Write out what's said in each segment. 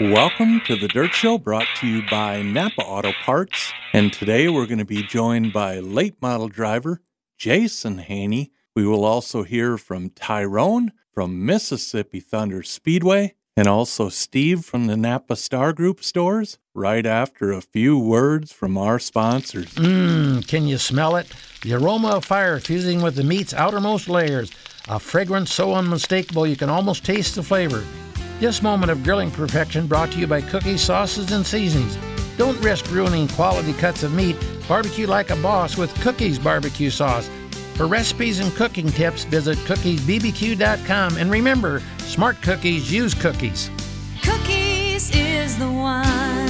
Welcome to the Dirt Show brought to you by Napa Auto Parts. And today we're going to be joined by late model driver Jason Hahne. We will also hear from Tyrone from Mississippi Thunder Speedway and also Steve from the Napa Star Group stores right after a few words from our sponsors. Mmm, can you smell it? The aroma of fire fusing with the meat's outermost layers. A fragrance so unmistakable you can almost taste the flavor. This moment of grilling perfection brought to you by Cookies, Sauces, and Seasonings. Don't risk ruining quality cuts of meat. Barbecue like a boss with Cookies Barbecue Sauce. For recipes and cooking tips, visit cookiesbbq.com. And remember, smart cookies use cookies. Cookies is the one.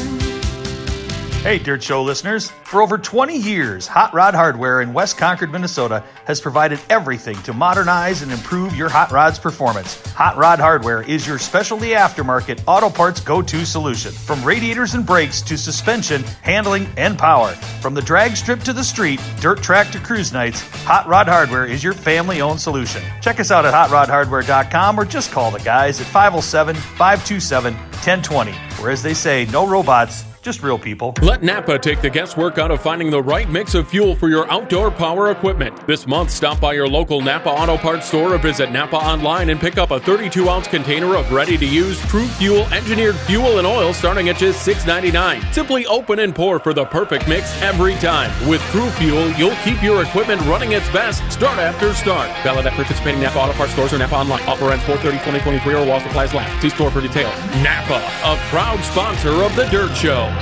Hey, Dirt Show listeners. For over 20 years, Hot Rod Hardware in West Concord, Minnesota has provided everything to modernize and improve your hot rod's performance. Hot Rod Hardware is your specialty aftermarket auto parts go to solution. From radiators and brakes to suspension, handling, and power. From the drag strip to the street, dirt track to cruise nights, Hot Rod Hardware is your family owned solution. Check us out at hotrodhardware.com or just call the guys at 507 527 1020. Where, as they say, no robots just real people. Let Napa take the guesswork out of finding the right mix of fuel for your outdoor power equipment. This month, stop by your local Napa Auto Parts store or visit Napa online and pick up a 32 ounce container of ready to use True Fuel engineered fuel and oil starting at just $6.99. Simply open and pour for the perfect mix every time. With True Fuel, you'll keep your equipment running its best start after start. Valid at participating Napa Auto Parts stores or Napa online. Offer ends 430 2023 or while supplies last. See store for details. Napa, a proud sponsor of The Dirt Show.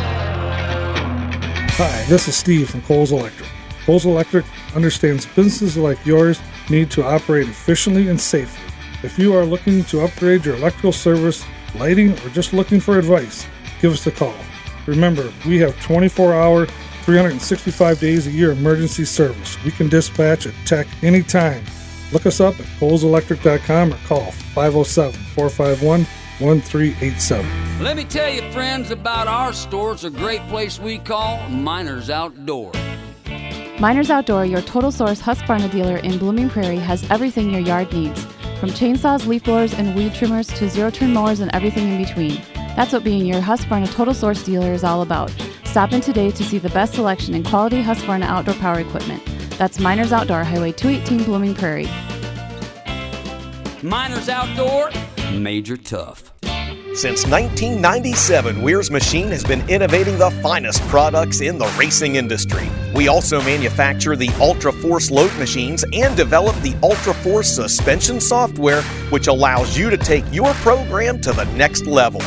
Hi, this is Steve from Coles Electric. Coles Electric understands businesses like yours need to operate efficiently and safely. If you are looking to upgrade your electrical service, lighting, or just looking for advice, give us a call. Remember, we have 24 hour, 365 days a year emergency service. We can dispatch a tech anytime. Look us up at coleselectric.com or call 507 451 1387. Let me tell you, friends, about our store. It's a great place we call Miners Outdoor. Miners Outdoor, your total source Husqvarna dealer in Blooming Prairie, has everything your yard needs. From chainsaws, leaf blowers, and weed trimmers to zero turn mowers and everything in between. That's what being your Husqvarna Total Source dealer is all about. Stop in today to see the best selection in quality Husqvarna outdoor power equipment. That's Miners Outdoor, Highway 218, Blooming Prairie. Miners Outdoor, Major Tough. Since 1997, Wehrs Machine has been innovating the finest products in the racing industry. We also manufacture the Ultra Force load machines and develop the Ultra Force suspension software, which allows you to take your program to the next level.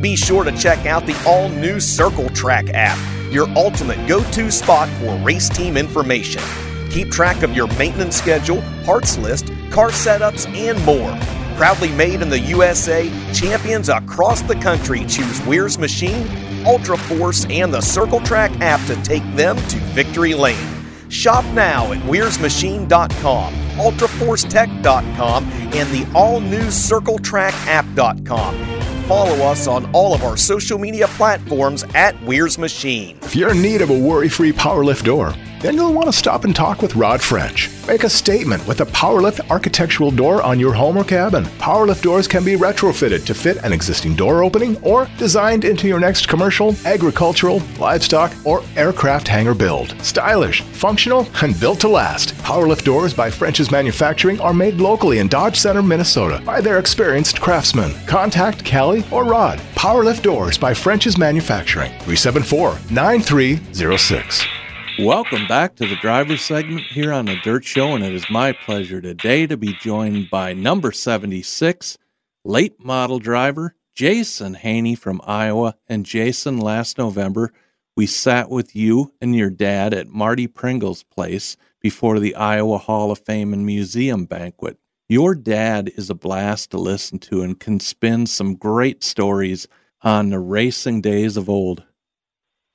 Be sure to check out the all new Circle Track app, your ultimate go to spot for race team information. Keep track of your maintenance schedule, parts list, car setups, and more. Proudly made in the USA, champions across the country choose Wehrs Machine, Ultra Force, and the Circle Track app to take them to victory lane. Shop now at WehrsMachine.com, UltraForceTech.com, and the all new CircleTrackApp.com. Follow us on all of our social media platforms at Wehrs Machine. If you're in need of a worry free power lift door, then you'll want to stop and talk with Rod French. Make a statement with a Powerlift architectural door on your home or cabin. Powerlift doors can be retrofitted to fit an existing door opening or designed into your next commercial, agricultural, livestock, or aircraft hangar build. Stylish, functional, and built to last. Powerlift doors by French's Manufacturing are made locally in Dodge Center, Minnesota by their experienced craftsmen. Contact Callie or Rod. Powerlift doors by French's Manufacturing. 374 9306. Welcome back to the driver segment here on the Dirt Show, and it is my pleasure today to be joined by number 76, late model driver Jason Hahne from Iowa. And Jason, last November, we sat with you and your dad at Marty Pringle's place before the Iowa Hall of Fame and Museum banquet. Your dad is a blast to listen to and can spin some great stories on the racing days of old.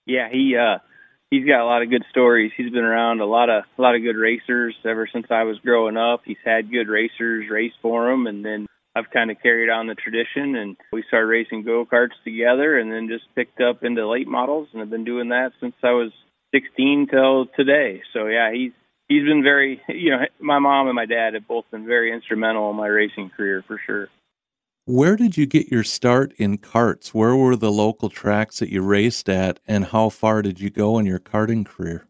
Yeah, he uh he's got a lot of good stories. He's been around a lot of a lot of good racers ever since I was growing up. He's had good racers race for him, and then I've kind of carried on the tradition. And we started racing go karts together, and then just picked up into late models, and I've been doing that since I was 16 till today. So yeah, he's he's been very you know my mom and my dad have both been very instrumental in my racing career for sure. Where did you get your start in carts? Where were the local tracks that you raced at, and how far did you go in your karting career?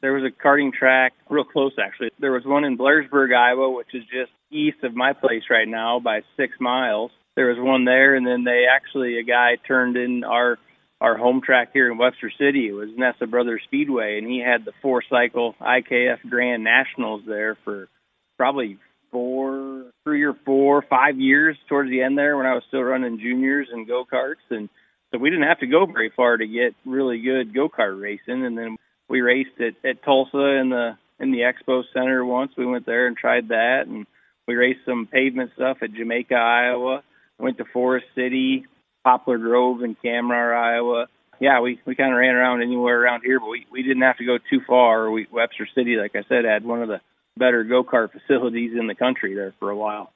There was a karting track real close, actually. There was one in Blairsburg, Iowa, which is just east of my place right now by six miles. There was one there, and then they actually, a guy turned in our our home track here in Webster City. It was Nessa Brothers Speedway, and he had the four cycle IKF Grand Nationals there for probably four, three or four, five years towards the end there when I was still running juniors and go karts. And so we didn't have to go very far to get really good go kart racing. And then we raced at, at Tulsa in the in the expo center once. We went there and tried that, and we raced some pavement stuff at Jamaica, Iowa. Went to Forest City, Poplar Grove in Kamrar, Iowa. Yeah, we we kind of ran around anywhere around here, but we we didn't have to go too far. We Webster City, like I said, had one of the better go kart facilities in the country there for a while.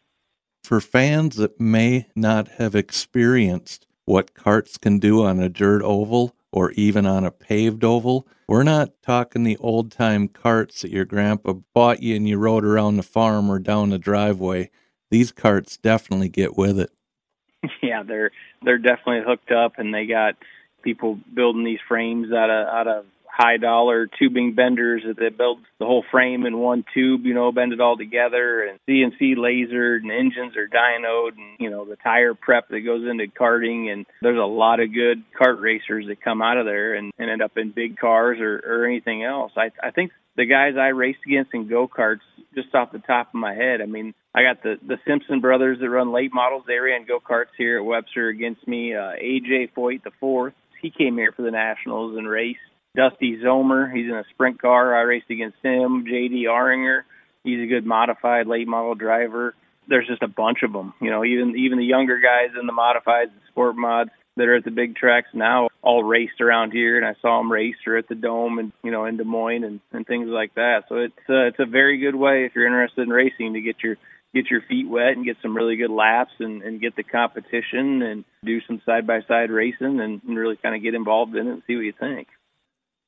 For fans that may not have experienced what carts can do on a dirt oval or even on a paved oval, we're not talking the old time carts that your grandpa bought you and you rode around the farm or down the driveway. These carts definitely get with it. yeah, they're they're definitely hooked up, and they got people building these frames out of out of high dollar tubing benders that build the whole frame in one tube, you know, bend it all together and CNC lasered and engines are dynoed and, you know, the tire prep that goes into karting and there's a lot of good kart racers that come out of there and, and end up in big cars or, or anything else. I I think the guys I raced against in go karts, just off the top of my head, I mean, I got the the Simpson brothers that run late models. They ran go karts here at Webster against me. Uh, AJ Foyt the fourth, he came here for the nationals and raced. Dusty Zomer, he's in a sprint car. I raced against him. JD Auringer, he's a good modified late model driver. There's just a bunch of them. You know, even even the younger guys in the modifieds and sport mods that are at the big tracks now all raced around here and I saw them race or at the dome and you know in Des Moines and, and things like that. So it's uh, it's a very good way if you're interested in racing to get your get your feet wet and get some really good laps and, and get the competition and do some side by side racing and, and really kind of get involved in it and see what you think.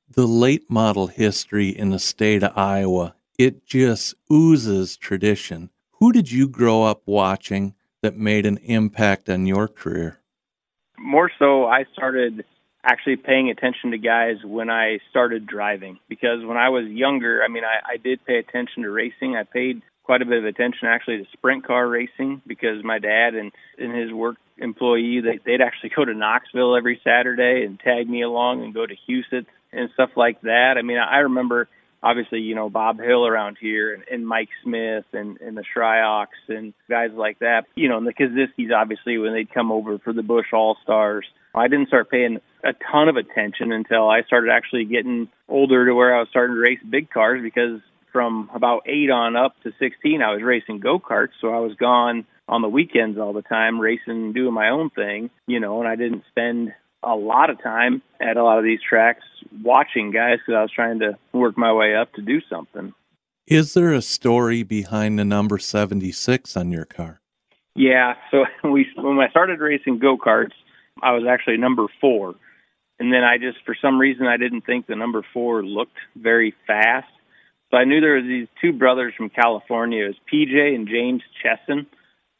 The late model history in the state of Iowa, it just oozes tradition. Who did you grow up watching that made an impact on your career? More so, I started actually paying attention to guys when I started driving because when I was younger, I mean, I, I did pay attention to racing. I paid quite a bit of attention actually to sprint car racing because my dad and, and his work employee they, they'd actually go to Knoxville every Saturday and tag me along and go to Huset's and stuff like that. I mean, I remember obviously you know Bob Hill around here and, and Mike Smith and and the Shryoks and guys like that. You know, and the Kosiskis obviously when they'd come over for the Busch All Stars. I didn't start paying a ton of attention until I started actually getting older to where I was starting to race big cars because from about eight on up to 16, I was racing go karts. So I was gone on the weekends all the time, racing, doing my own thing, you know, and I didn't spend a lot of time at a lot of these tracks watching guys because I was trying to work my way up to do something. Is there a story behind the number 76 on your car? Yeah. So we, when I started racing go karts, I was actually number four. And then I just, for some reason, I didn't think the number four looked very fast. So I knew there were these two brothers from California. It was PJ and James Chesson,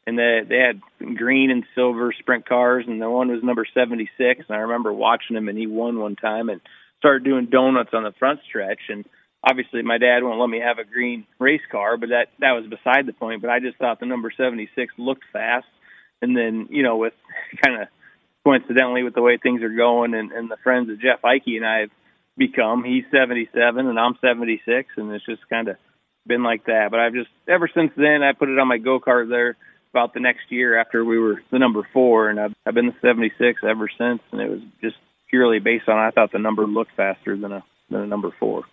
and they they had green and silver sprint cars, and the one was number 76. And I remember watching him, and he won one time and started doing donuts on the front stretch. And obviously, my dad won't let me have a green race car, but that that was beside the point. But I just thought the number 76 looked fast, and then you know with kind of coincidentally with the way things are going and, and the friends that Jeff Ike and I have become. He's 77 and I'm 76, and it's just kind of been like that. But I've just ever since then I put it on my go kart there about the next year after we were the number four, and I've I've been the 76 ever since, and it was just purely based on I thought the number looked faster than a than a number four.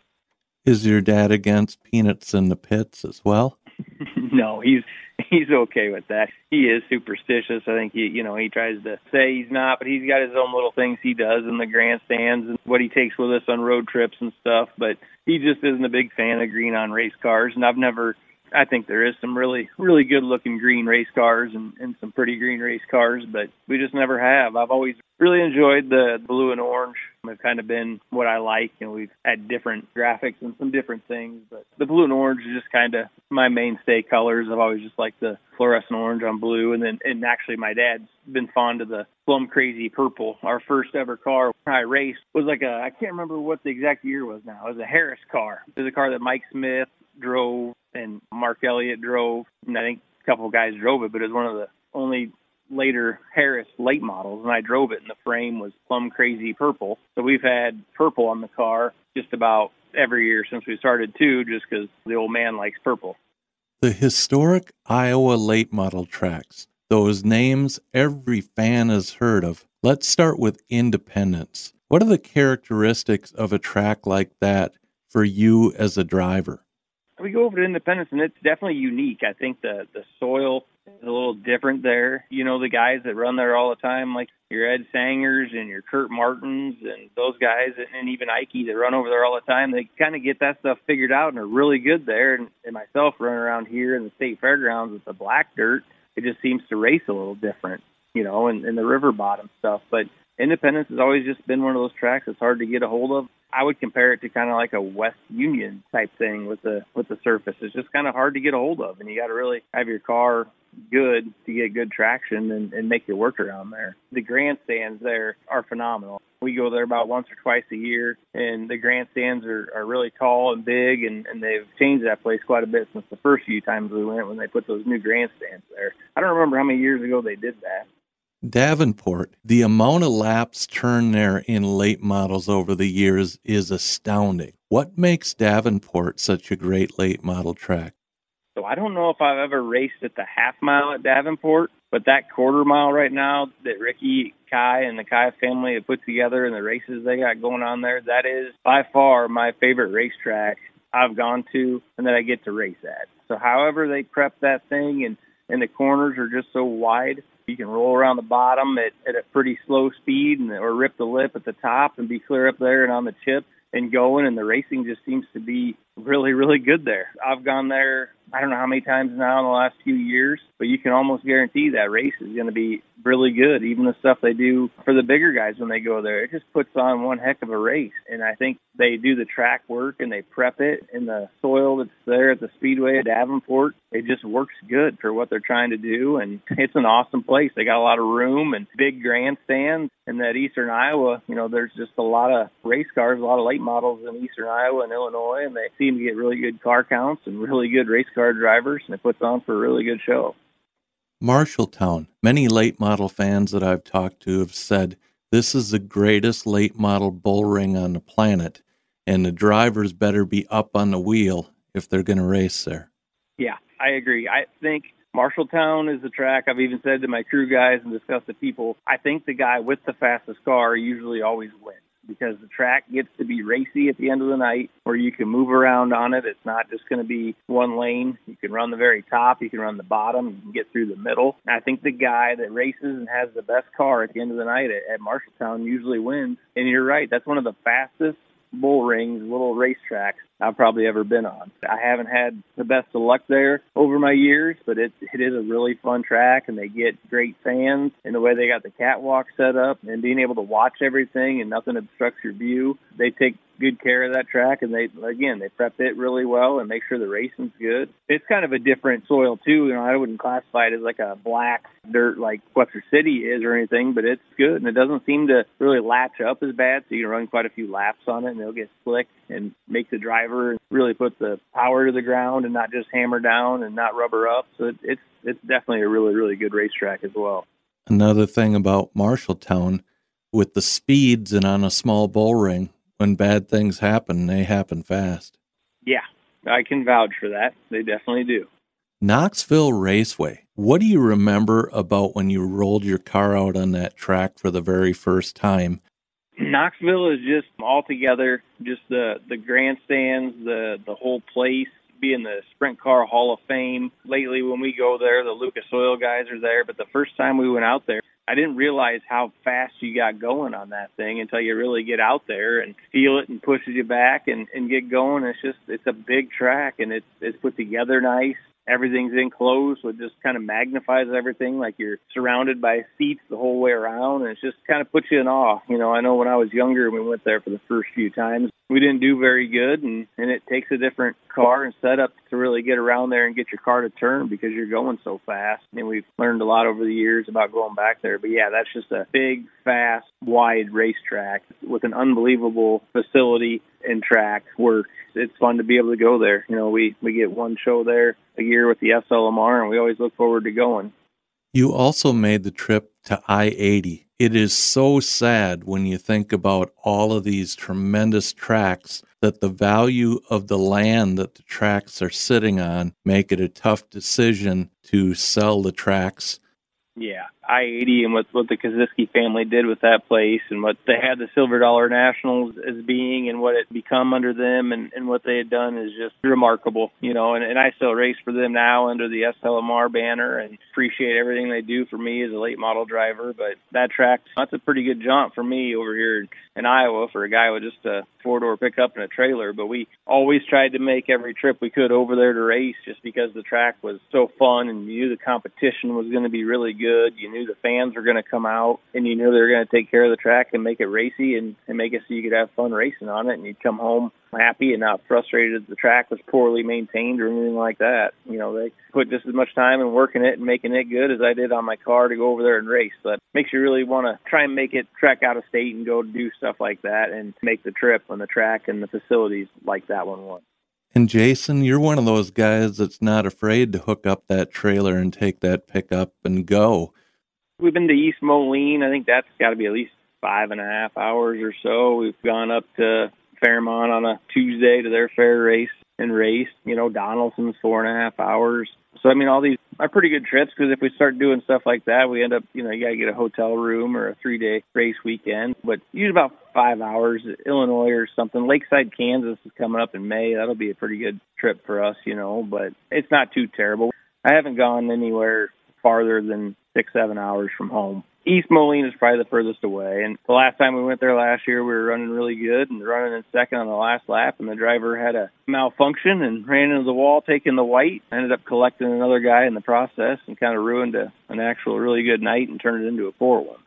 Is your dad against peanuts in the pits as well? no, he's he's okay with that. He is superstitious. I think he, you know, he tries to say he's not, but he's got his own little things he does in the grandstands and what he takes with us on road trips and stuff. But he just isn't a big fan of green on race cars, and I've never I think there is some really, really good looking green race cars and, and some pretty green race cars, but we just never have. I've always really enjoyed the blue and orange. It's kind of been what I like, and we've had different graphics and some different things. But the blue and orange is just kind of my mainstay colors. I've always just liked the fluorescent orange on blue, and then and actually my dad's been fond of the plum crazy purple. Our first ever car I raced was like a I can't remember what the exact year was now. It was a Harris car. It was a car that Mike Smith drove and Mark Elliott drove, and I think a couple of guys drove it, but it was one of the only later Harris late models, and I drove it, and the frame was plum crazy purple. So we've had purple on the car just about every year since we started too, just because the old man likes purple. The historic Iowa late model tracks, those names every fan has heard of. Let's start with Independence. What are the characteristics of a track like that for you as a driver? We go over to Independence, and it's definitely unique. I think the the soil is a little different there. You know, the guys that run there all the time, like your Ed Sangers and your Curt Martins and those guys, and even Ike that run over there all the time, they kind of get that stuff figured out and are really good there. And, and myself running around here in the state fairgrounds with the black dirt, it just seems to race a little different, you know, and, and the river bottom stuff. But Independence has always just been one of those tracks that's hard to get a hold of. I would compare it to kind of like a West Union type thing with the with the surface. It's just kind of hard to get a hold of, and you got to really have your car good to get good traction and, and make your work around there. The grandstands there are phenomenal. We go there about once or twice a year, and the grandstands are, are really tall and big, and, and they've changed that place quite a bit since the first few times we went when they put those new grandstands there. I don't remember how many years ago they did that. Davenport, the amount of laps turned there in late models over the years is astounding. What makes Davenport such a great late model track? So I don't know if I've ever raced at the half mile at Davenport, but that quarter mile right now that Ricky Kai and the Kai family have put together and the races they got going on there, that is by far my favorite racetrack I've gone to and that I get to race at. So however they prep that thing and and the corners are just so wide you can roll around the bottom at, at a pretty slow speed and or rip the lip at the top and be clear up there and on the chip and going and the racing just seems to be really really good there. I've gone there I don't know how many times now in the last few years, but you can almost guarantee that race is going to be really good. Even the stuff they do for the bigger guys when they go there, it just puts on one heck of a race. And I think they do the track work and they prep it in the soil that's there at the Speedway at Davenport. It just works good for what they're trying to do. And it's an awesome place. They got a lot of room and big grandstands. And that Eastern Iowa, you know, there's just a lot of race cars, a lot of late models in Eastern Iowa and Illinois, and they seem to get really good car counts and really good race car drivers, and it puts on for a really good show. Marshalltown. Many late model fans that I've talked to have said this is the greatest late model bull ring on the planet, and the drivers better be up on the wheel if they're going to race there. Yeah, I agree. I think Marshalltown is the track. I've even said to my crew guys and discussed with people, I think the guy with the fastest car usually always wins because the track gets to be racy at the end of the night where you can move around on it. It's not just going to be one lane. You can run the very top, you can run the bottom, you can get through the middle. I think the guy that races and has the best car at the end of the night at, at Marshalltown usually wins. And you're right, that's one of the fastest bull rings, little racetracks I've probably ever been on. I haven't had the best of luck there over my years, but it it is a really fun track and they get great fans and the way they got the catwalk set up and being able to watch everything and nothing obstructs your view. They take good care of that track and they again they prep it really well and make sure the racing's good. It's kind of a different soil too. You know, I wouldn't classify it as like a black dirt like Webster City is or anything, but it's good and it doesn't seem to really latch up as bad. So you can run quite a few laps on it and it'll get slick and make the driver really put the power to the ground and not just hammer down and not rubber up. So it, it's it's definitely a really really good racetrack as well. Another thing about Marshalltown with the speeds and on a small bull ring, when bad things happen, they happen fast. Yeah, I can vouch for that. They definitely do. Knoxville Raceway. What do you remember about when you rolled your car out on that track for the very first time? Knoxville is just altogether just the the grandstands, the the whole place being the Sprint Car Hall of Fame. Lately, when we go there, the Lucas Oil guys are there. But the first time we went out there, I didn't realize how fast you got going on that thing until you really get out there and feel it and pushes you back and, and get going. It's just it's a big track and it's it's put together nice everything's enclosed, so it just kind of magnifies everything. Like you're surrounded by seats the whole way around, and it just kind of puts you in awe. You know, I know when I was younger, we went there for the first few times. We didn't do very good, and and it takes a different car and setup to really get around there and get your car to turn because you're going so fast. And we've learned a lot over the years about going back there. But yeah, that's just a big, fast, wide racetrack with an unbelievable facility and track where it's fun to be able to go there. You know, we we get one show there a year with the SLMR, and we always look forward to going. You also made the trip to I 80. It is so sad when you think about all of these tremendous tracks that the value of the land that the tracks are sitting on make it a tough decision to sell the tracks. Yeah, I eighty and what what the Kosiski family did with that place and what they had the Silver Dollar Nationals as being and what it become under them and and what they had done is just remarkable, you know. And and I still race for them now under the SLMR banner and appreciate everything they do for me as a late model driver. But that track that's a pretty good jaunt for me over here in Iowa for a guy with just a four door pickup and a trailer. But we always tried to make every trip we could over there to race just because the track was so fun and you knew the competition was going to be really good. You knew the fans were going to come out and you knew they were going to take care of the track and make it racy and, and make it so you could have fun racing on it and you'd come home happy and not frustrated that the track was poorly maintained or anything like that. You know, they put just as much time in working it and making it good as I did on my car to go over there and race. So that makes you really want to try and make it track out of state and go do stuff like that and make the trip on the track and the facilities like that one was. And Jason, you're one of those guys that's not afraid to hook up that trailer and take that pickup and go. We've been to East Moline. I think that's got to be at least five and a half hours or so. We've gone up to Fairmont on a Tuesday to their fair race and raced. You know, Donaldson's four and a half hours. So I mean, all these are pretty good trips because if we start doing stuff like that, we end up, you know, you got to get a hotel room or a three day race weekend. But usually about five hours, Illinois or something. Lakeside, Kansas is coming up in May. That'll be a pretty good trip for us, you know. But it's not too terrible. I haven't gone anywhere farther than six, seven hours from home. East Moline is probably the furthest away. And the last time we went there last year, we were running really good and running in second on the last lap, and the driver had a malfunction and ran into the wall, taking the white. Ended up collecting another guy in the process and kind of ruined a, an actual really good night and turned it into a poor one.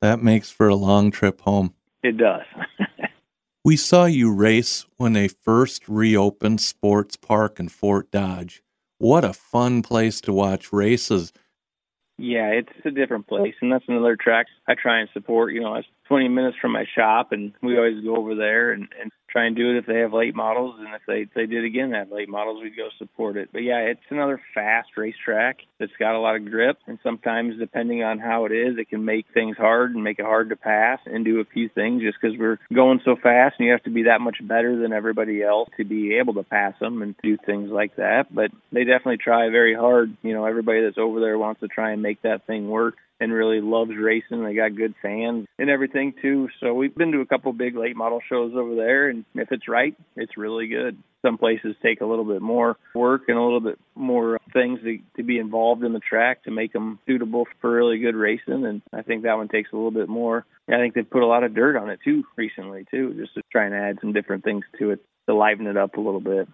That makes for a long trip home. It does. we saw you race when they first reopened Sports Park in Fort Dodge. What a fun place to watch races yeah, it's a different place, and that's another track I try and support. You know, it's 20 minutes from my shop, and we always go over there and, and try and do it if they have late models, and if they they did again have late models, we'd go support it. But yeah, it's another fast racetrack that's got a lot of grip, and sometimes depending on how it is, it can make things hard and make it hard to pass and do a few things just because we're going so fast, and you have to be that much better than everybody else to be able to pass them and do things like that. But they definitely try very hard. You know, everybody that's over there wants to try and make that thing work and really loves racing. They got good fans and everything too. So we've been to a couple big late model shows over there, and if it's right, it's really good. Some places take a little bit more work and a little bit more things to, to be involved in the track to make them suitable for really good racing, and I think that one takes a little bit more. I think they've put a lot of dirt on it too recently too, just to try and add some different things to it to liven it up a little bit.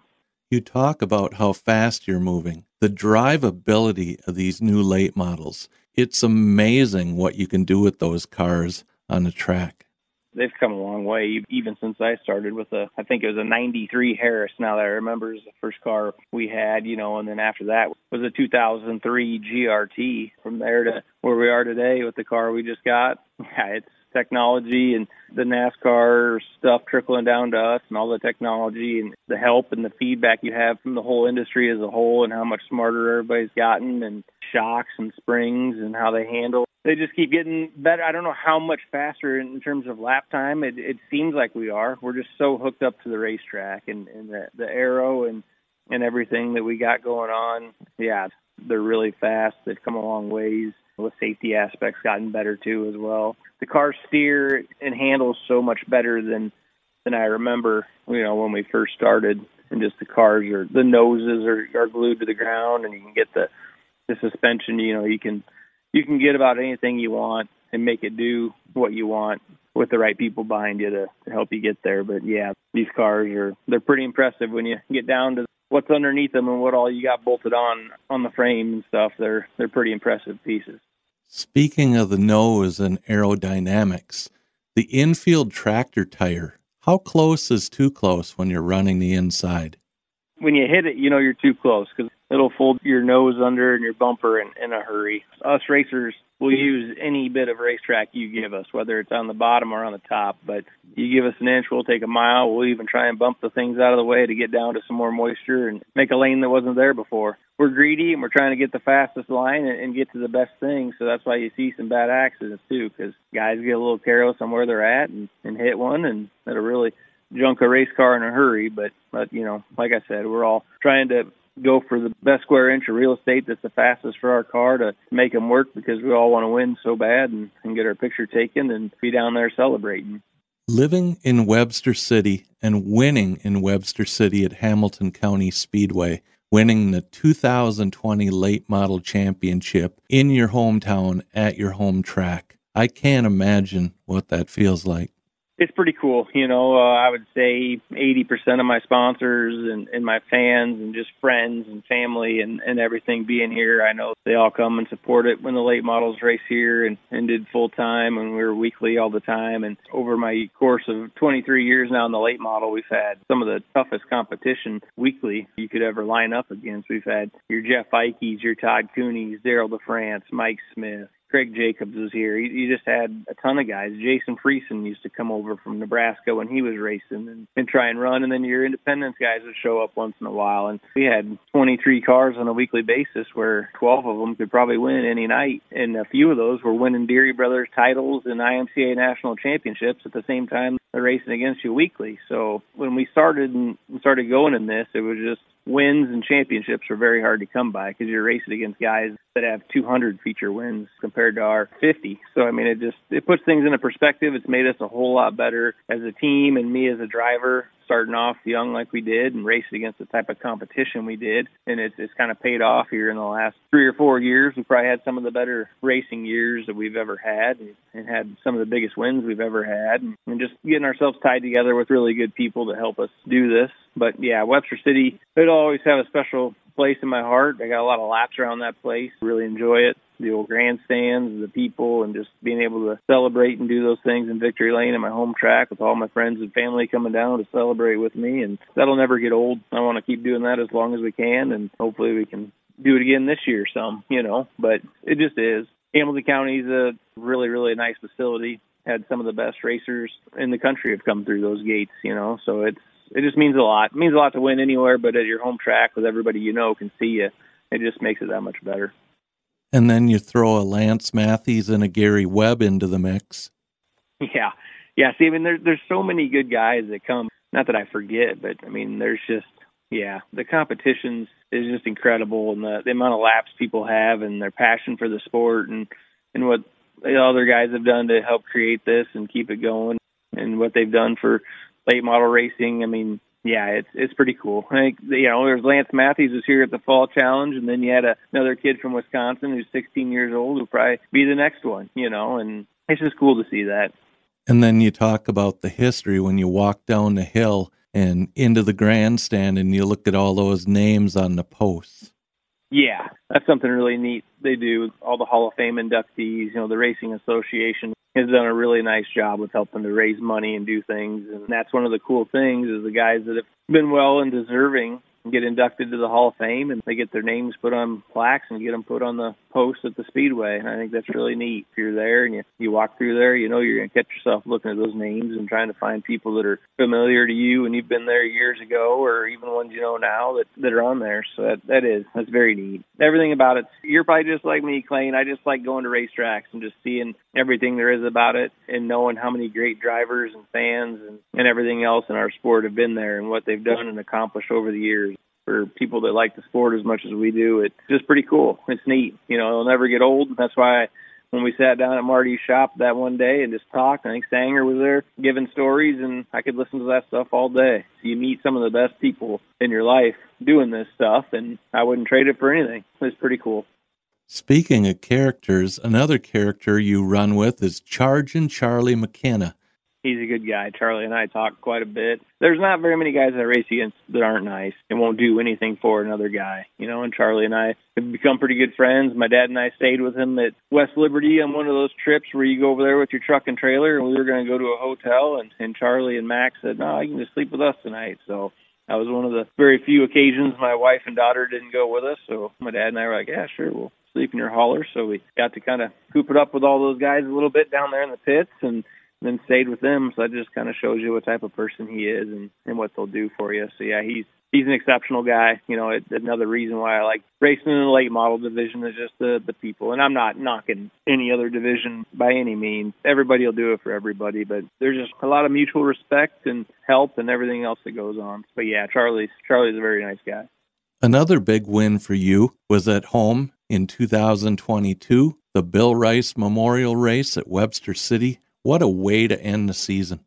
You talk about how fast you're moving, the drivability of these new late models it's amazing what you can do with those cars on the track. They've come a long way, even since I started with a, I think it was a 93 Harris now that I remember is the first car we had, you know, and then after that was a 2003 GRT. From there to where we are today with the car we just got, yeah, it's technology and the NASCAR stuff trickling down to us and all the technology and the help and the feedback you have from the whole industry as a whole and how much smarter everybody's gotten and shocks and springs and how they handle. They just keep getting better. I don't know how much faster in terms of lap time. It, it seems like we are. We're just so hooked up to the racetrack and, and the, the aero and and everything that we got going on. Yeah, they're really fast. They've come a long ways. The safety aspects gotten better too as well. The car steer and handles so much better than than I remember. You know when we first started, and just the cars are the noses are, are glued to the ground, and you can get the the suspension. You know you can you can get about anything you want and make it do what you want with the right people behind you to, to help you get there. But yeah, these cars are they're pretty impressive when you get down to what's underneath them and what all you got bolted on on the frame and stuff. They're they're pretty impressive pieces. Speaking of the nose and aerodynamics, the infield tractor tire, how close is too close when you're running the inside? When you hit it, you know you're too close because it'll fold your nose under and your bumper in, in a hurry. Us racers will use any bit of racetrack you give us, whether it's on the bottom or on the top. But you give us an inch, we'll take a mile. We'll even try and bump the things out of the way to get down to some more moisture and make a lane that wasn't there before. We're greedy and we're trying to get the fastest line and, and get to the best thing. So that's why you see some bad accidents too, because guys get a little careless on where they're at and, and hit one, and it'll really junk a race car in a hurry. But but you know, like I said, we're all trying to go for the best square inch of real estate that's the fastest for our car to make them work because we all want to win so bad and, and get our picture taken and be down there celebrating. Living in Webster City and winning in Webster City at Hamilton County Speedway, winning the 2020 Late Model Championship in your hometown at your home track. I can't imagine what that feels like it's pretty cool. You know, uh, I would say 80% of my sponsors and, and my fans and just friends and family and, and everything being here, I know they all come and support it when the late models race here and, and did full time and we were weekly all the time. And over my course of 23 years now in the late model, we've had some of the toughest competition weekly you could ever line up against. We've had your Jeff Ikes, your Todd Cooney's, Daryl DeFrance, Mike Smith, Craig Jacobs was here. You just had a ton of guys. Jason Friesen used to come over from Nebraska when he was racing and, and try and run, and then your independence guys would show up once in a while. And we had 23 cars on a weekly basis, where 12 of them could probably win any night, and a few of those were winning Deery Brothers titles and IMCA national championships at the same time they're racing against you weekly. So when we started and started going in this, it was just wins and championships are very hard to come by because you're racing against guys that have 200 feature wins compared to our 50. So I mean, it just it puts things into perspective. It's made us a whole lot better as a team and me as a driver starting off young like we did and racing against the type of competition we did. And it's, it's kind of paid off here in the last three or four years. We probably had some of the better racing years that we've ever had and, had some of the biggest wins we've ever had. And, and just getting ourselves tied together with really good people to help us do this. But yeah, Webster City, it'll always have a special place in my heart. I got a lot of laps around that place. Really enjoy it the old grandstands, the people, and just being able to celebrate and do those things in Victory Lane at my home track with all my friends and family coming down to celebrate with me. And that'll never get old. I want to keep doing that as long as we can, and hopefully we can do it again this year some, you know, but it just is. Hamilton County is a really, really nice facility. Had some of the best racers in the country have come through those gates, you know, so it's it just means a lot. It means a lot to win anywhere, but at your home track with everybody you know can see you, it just makes it that much better and then you throw a Lance Matthews and a Gary Webb into the mix. Yeah, yeah. See, I mean, there's there's so many good guys that come. Not that I forget, but I mean, there's just yeah, the competitions is just incredible, and the, the amount of laps people have, and their passion for the sport, and and what the other guys have done to help create this and keep it going, and what they've done for late model racing. I mean, yeah, it's it's pretty cool. I think you know there's Lance Matthews was here at the Fall Challenge, and then you had a, another kid from Wisconsin who's 16 years old who'll probably be the next one. You know, and it's just cool to see that. And then you talk about the history when you walk down the hill and into the grandstand, and you look at all those names on the posts. Yeah, that's something really neat they do. All the Hall of Fame inductees, you know, the Racing Association has done a really nice job with helping to raise money and do things. And that's one of the cool things is the guys that have been well and deserving get inducted to the Hall of Fame and they get their names put on plaques and get them put on the post at the Speedway. And I think that's really neat. If you're there and you, you walk through there, you know you're going to catch yourself looking at those names and trying to find people that are familiar to you and you've been there years ago or even ones you know now that, that are on there. So that, that is, that's very neat. Everything about it, you're probably just like me, Clayton. I just like going to racetracks and just seeing everything there is about it and knowing how many great drivers and fans and, and everything else in our sport have been there and what they've done and accomplished over the years for people that like the sport as much as we do. It's just pretty cool. It's neat. You know, it'll never get old. That's why when we sat down at Marty's shop that one day and just talked, I think Sanger was there giving stories, and I could listen to that stuff all day. You meet some of the best people in your life doing this stuff, and I wouldn't trade it for anything. It's pretty cool. Speaking of characters, another character you run with is Chargin' Charlie McKenna. He's a good guy. Charlie and I talk quite a bit. There's not very many guys I race against that aren't nice and won't do anything for another guy. You know, and Charlie and I have become pretty good friends. My dad and I stayed with him at West Liberty on one of those trips where you go over there with your truck and trailer, and we were going to go to a hotel, and, and Charlie and Max said, "No, you can just sleep with us tonight." So that was one of the very few occasions my wife and daughter didn't go with us. So my dad and I were like, "Yeah, sure, we'll sleep in your hauler." So we got to kind of coop it up with all those guys a little bit down there in the pits, and then stayed with them. So that just kind of shows you what type of person he is and and what they'll do for you. So yeah, he's he's an exceptional guy. You know, it, another reason why I like racing in the late model division is just the the people. And I'm not knocking any other division by any means. Everybody will do it for everybody, but there's just a lot of mutual respect and help and everything else that goes on. But yeah, Charlie's Charlie's a very nice guy. Another big win for you was at home in 2022, the Bill Rice Memorial Race at Webster City. What a way to end the season.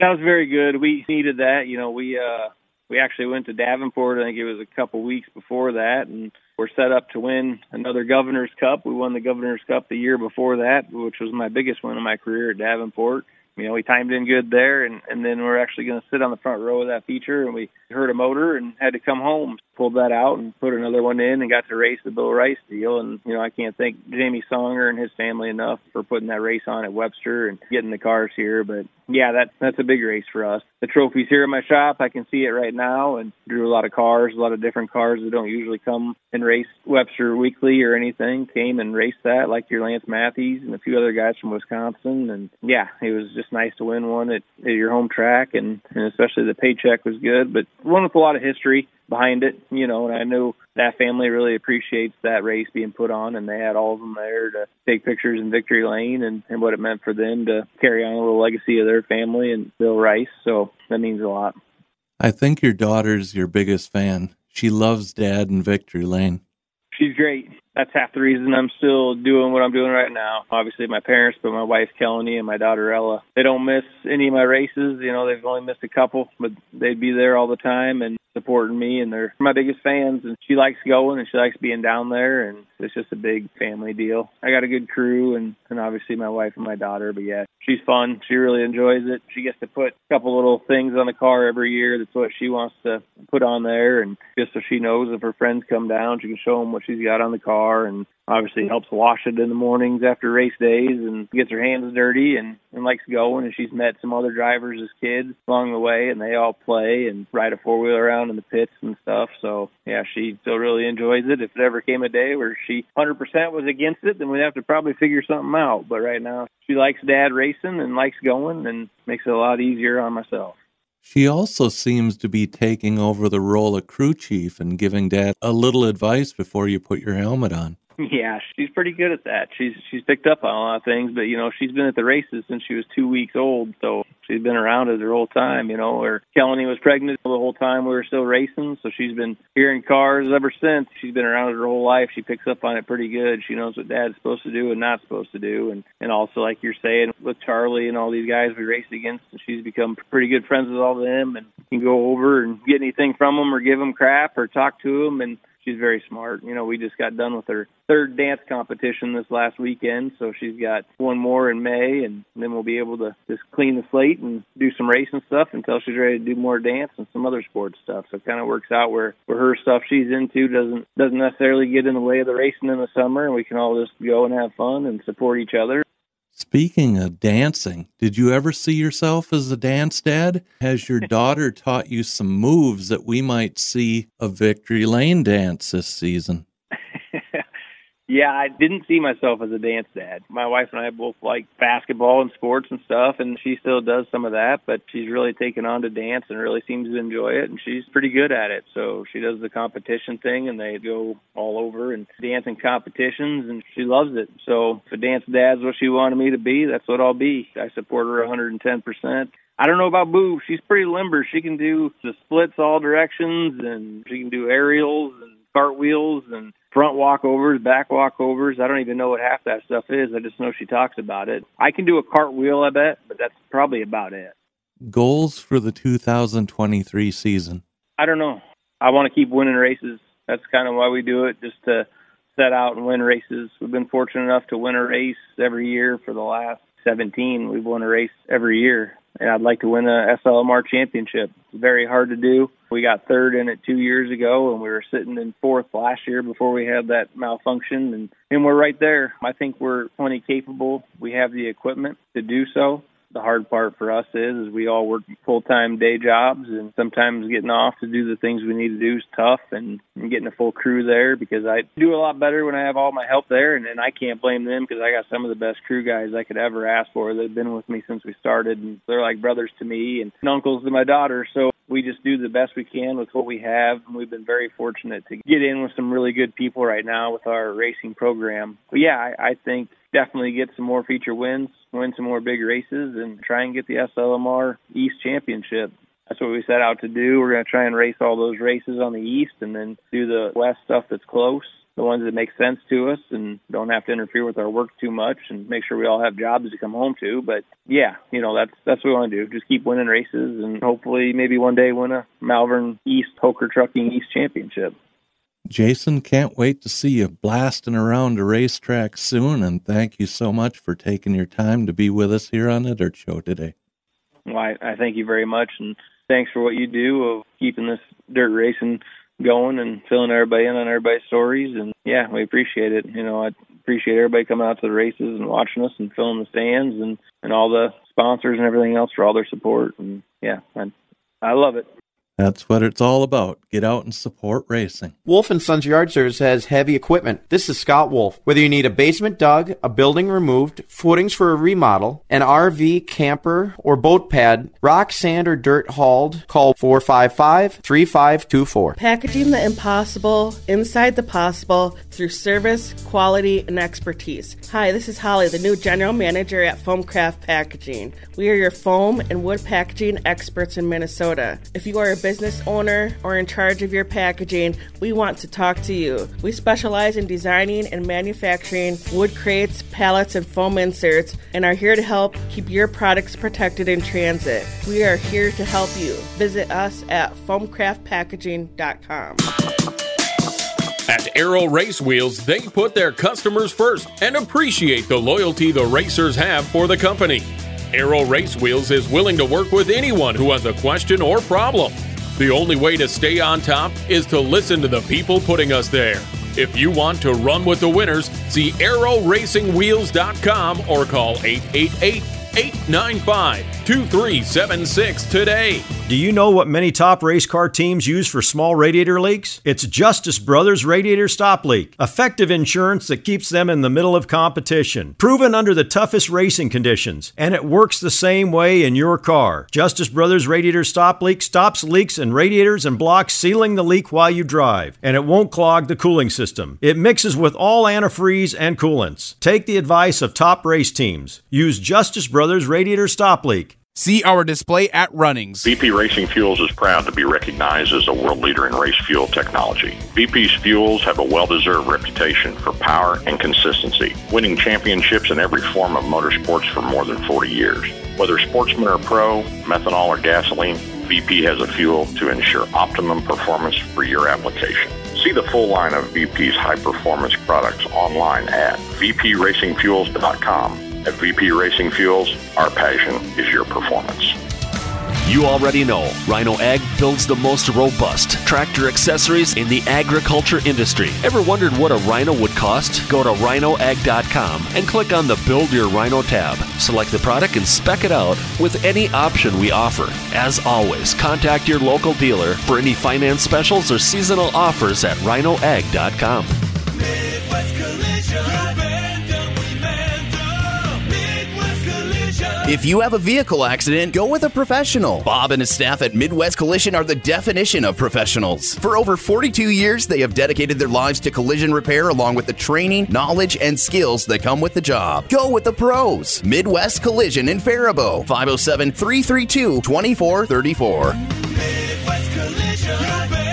That was very good. We needed that. You know, we uh we actually went to Davenport. I think it was a couple weeks before that, and we're set up to win another Governor's Cup. We won the Governor's Cup the year before that, which was my biggest win of my career at Davenport. You know, we timed in good there, and and then we're actually going to sit on the front row of that feature, and we heard a motor and had to come home. Pulled that out and put another one in, and got to race the Bill Rice deal. And you know, I can't thank Jamie Songer and his family enough for putting that race on at Webster and getting the cars here. But yeah, that that's a big race for us. The trophy's here in my shop. I can see it right now, and drew a lot of cars, a lot of different cars that don't usually come and race Webster weekly or anything. Came and raced that, like your Lance Matthews and a few other guys from Wisconsin. And yeah, it was just nice to win one at, at your home track, and, and especially the paycheck was good. But one with a lot of history behind it, you know, and I know that family really appreciates that race being put on and they had all of them there to take pictures in victory lane and, and what it meant for them to carry on a little legacy of their family and Bill Rice. So that means a lot. I think your daughter's your biggest fan. She loves dad in victory lane. She's great. That's half the reason I'm still doing what I'm doing right now. Obviously, my parents, but my wife Kelly and my daughter Ella, they don't miss any of my races. You know, they've only missed a couple, but they'd be there all the time. And supporting me and they're my biggest fans and she likes going and she likes being down there and it's just a big family deal. I got a good crew and, and obviously my wife and my daughter, but yeah, she's fun. She really enjoys it. She gets to put a couple little things on the car every year. That's what she wants to put on there and just so she knows if her friends come down, she can show them what she's got on the car and obviously helps wash it in the mornings after race days and gets her hands dirty and, and likes going and she's met some other drivers as kids along the way and they all play and ride a four wheeler around in the pits and stuff. So yeah, she still really enjoys it. If it ever came a day where she hundred percent was against it, then we'd have to probably figure something out. But right now she likes dad racing and likes going and makes it a lot easier on myself. She also seems to be taking over the role of crew chief and giving dad a little advice before you put your helmet on. Yeah, she's pretty good at that. She's she's picked up on a lot of things, but you know, she's been at the races since she was two weeks old, so she's been around it her whole time, you know. Or Kelly was pregnant the whole time we were still racing, so she's been hearing cars ever since. She's been around it her whole life. She picks up on it pretty good. She knows what dad's supposed to do and not supposed to do. And and also like you're saying with Charlie and all these guys we raced against, and she's become pretty good friends with all of them and can go over and get anything from them or give them crap or talk to them and she's very smart. You know, we just got done with her third dance competition this last weekend, so she's got one more in May, and then we'll be able to just clean the slate and do some racing stuff until she's ready to do more dance and some other sports stuff. So it kind of works out where where her stuff she's into doesn't doesn't necessarily get in the way of the racing in the summer, and we can all just go and have fun and support each other. Speaking of dancing, did you ever see yourself as a dance dad? Has your daughter taught you some moves that we might see a Victory Lane dance this season? Yeah, I didn't see myself as a dance dad. My wife and I both like basketball and sports and stuff, and she still does some of that, but she's really taken on to dance and really seems to enjoy it, and she's pretty good at it. So she does the competition thing, and they go all over and dance in competitions, and she loves it. So if a dance dad's what she wanted me to be, that's what I'll be. I support her 110%. I don't know about Boo. She's pretty limber. She can do the splits all directions, and she can do aerials and cartwheels and front walkovers, back walkovers. I don't even know what half that stuff is. I just know she talks about it. I can do a cartwheel, I bet, but that's probably about it. Goals for the 2023 season? I don't know. I want to keep winning races. That's kind of why we do it, just to set out and win races. We've been fortunate enough to win a race every year for the last 17. We've won a race every year, and I'd like to win a SLMR championship. It's very hard to do. We got third in it two years ago, and we were sitting in fourth last year before we had that malfunction, and and we're right there. I think we're plenty capable. We have the equipment to do so the hard part for us is is we all work full time day jobs and sometimes getting off to do the things we need to do is tough and, and getting a full crew there because I do a lot better when I have all my help there and, and I can't blame them because I got some of the best crew guys I could ever ask for. They've been with me since we started and they're like brothers to me and uncles to my daughter. So we just do the best we can with what we have and we've been very fortunate to get in with some really good people right now with our racing program. But yeah, I, I think definitely get some more feature wins, win some more big races, and try and get the SLMR East Championship. That's what we set out to do. We're going to try and race all those races on the East and then do the West stuff that's close, the ones that make sense to us and don't have to interfere with our work too much and make sure we all have jobs to come home to. But yeah, you know, that's that's what we want to do. Just keep winning races and hopefully maybe one day win a Malvern East Poker Trucking East Championship. Jason, can't wait to see you blasting around a racetrack soon. And thank you so much for taking your time to be with us here on the Dirt Show today. Well, I, I thank you very much. And thanks for what you do of keeping this dirt racing going and filling everybody in on everybody's stories. And yeah, we appreciate it. You know, I appreciate everybody coming out to the races and watching us and filling the stands and, and all the sponsors and everything else for all their support. And yeah, I, I love it. That's what it's all about. Get out and support racing. Wolf and Sons Yard Service has heavy equipment. This is Scott Wolf. Whether you need a basement dug, a building removed, footings for a remodel, an RV, camper, or boat pad, rock, sand, or dirt hauled, call 455-3524. Packaging the impossible inside the possible through service, quality, and expertise. Hi, this is Holly, the new general manager at Foamcraft Packaging. We are your foam and wood packaging experts in Minnesota. If you are a business owner or in charge of your packaging, we want to talk to you. We specialize in designing and manufacturing wood crates, pallets, and foam inserts and are here to help keep your products protected in transit. We are here to help you. Visit us at foamcraftpackaging.com. At Aero Race Wheels, they put their customers first and appreciate the loyalty the racers have for the company. Aero Race Wheels is willing to work with anyone who has a question or problem. The only way to stay on top is to listen to the people putting us there. If you want to run with the winners, see aeroracingwheels.com or call 888 895 2376 today. Do you know what many top race car teams use for small radiator leaks? It's Justice Brothers Radiator Stop Leak, effective insurance that keeps them in the middle of competition, proven under the toughest racing conditions, and it works the same way in your car. Justice Brothers Radiator Stop Leak stops leaks in radiators and blocks sealing the leak while you drive, and it won't clog the cooling system. It mixes with all antifreeze and coolants. Take the advice of top race teams. Use Justice Brothers Radiator Stop Leak. See our display at Runnings. VP Racing Fuels is proud to be recognized as a world leader in race fuel technology. VP's fuels have a well deserved reputation for power and consistency, winning championships in every form of motorsports for more than 40 years. Whether sportsman or pro, methanol or gasoline, VP has a fuel to ensure optimum performance for your application. See the full line of VP's high performance products online at vpracingfuels.com. At VP Racing Fuels, our passion is your performance. You already know Rhino Ag builds the most robust tractor accessories in the agriculture industry. Ever wondered what a Rhino would cost? Go to rhinoag.com and click on the Build Your Rhino tab. Select the product and spec it out with any option we offer. As always, contact your local dealer for any finance specials or seasonal offers at rhinoag.com. If you have a vehicle accident, go with a professional. Bob and his staff at Midwest Collision are the definition of professionals. For over 42 years, they have dedicated their lives to collision repair along with the training, knowledge, and skills that come with the job. Go with the pros. Midwest Collision in Faribault, 507 332 2434.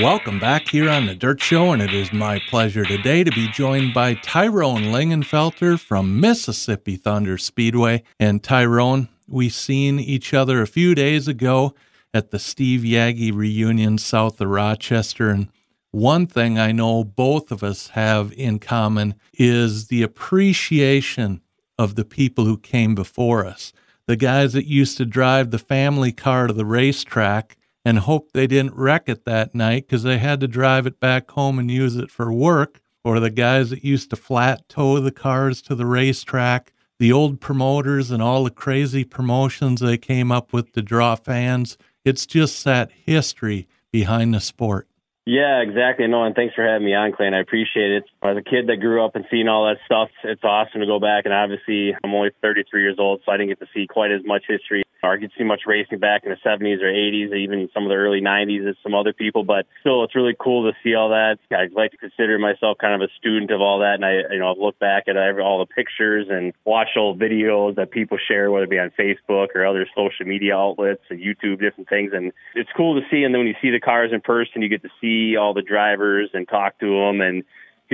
Welcome back here on the Dirt Show, and it is my pleasure today to be joined by Tyrone Lingenfelter from Mississippi Thunder Speedway. And Tyrone, we seen each other a few days ago at the Steve Yagi reunion south of Rochester, and one thing I know both of us have in common is the appreciation of the people who came before us. The guys that used to drive the family car to the racetrack and hope they didn't wreck it that night because they had to drive it back home and use it for work, or the guys that used to flat tow the cars to the racetrack, the old promoters and all the crazy promotions they came up with to draw fans. It's just that history behind the sport. Yeah, exactly. No, and thanks for having me on, Clay. I appreciate it. As a kid that grew up and seeing all that stuff, it's awesome to go back. And obviously, I'm only 33 years old, so I didn't get to see quite as much history or get see much racing back in the 70s or 80s, or even some of the early 90s as some other people. But still, it's really cool to see all that. I like to consider myself kind of a student of all that, and I, you know, I've looked back at every, all the pictures and watched old videos that people share, whether it be on Facebook or other social media outlets and YouTube, different things. And it's cool to see. And then when you see the cars in person, you get to see all the drivers and talk to them and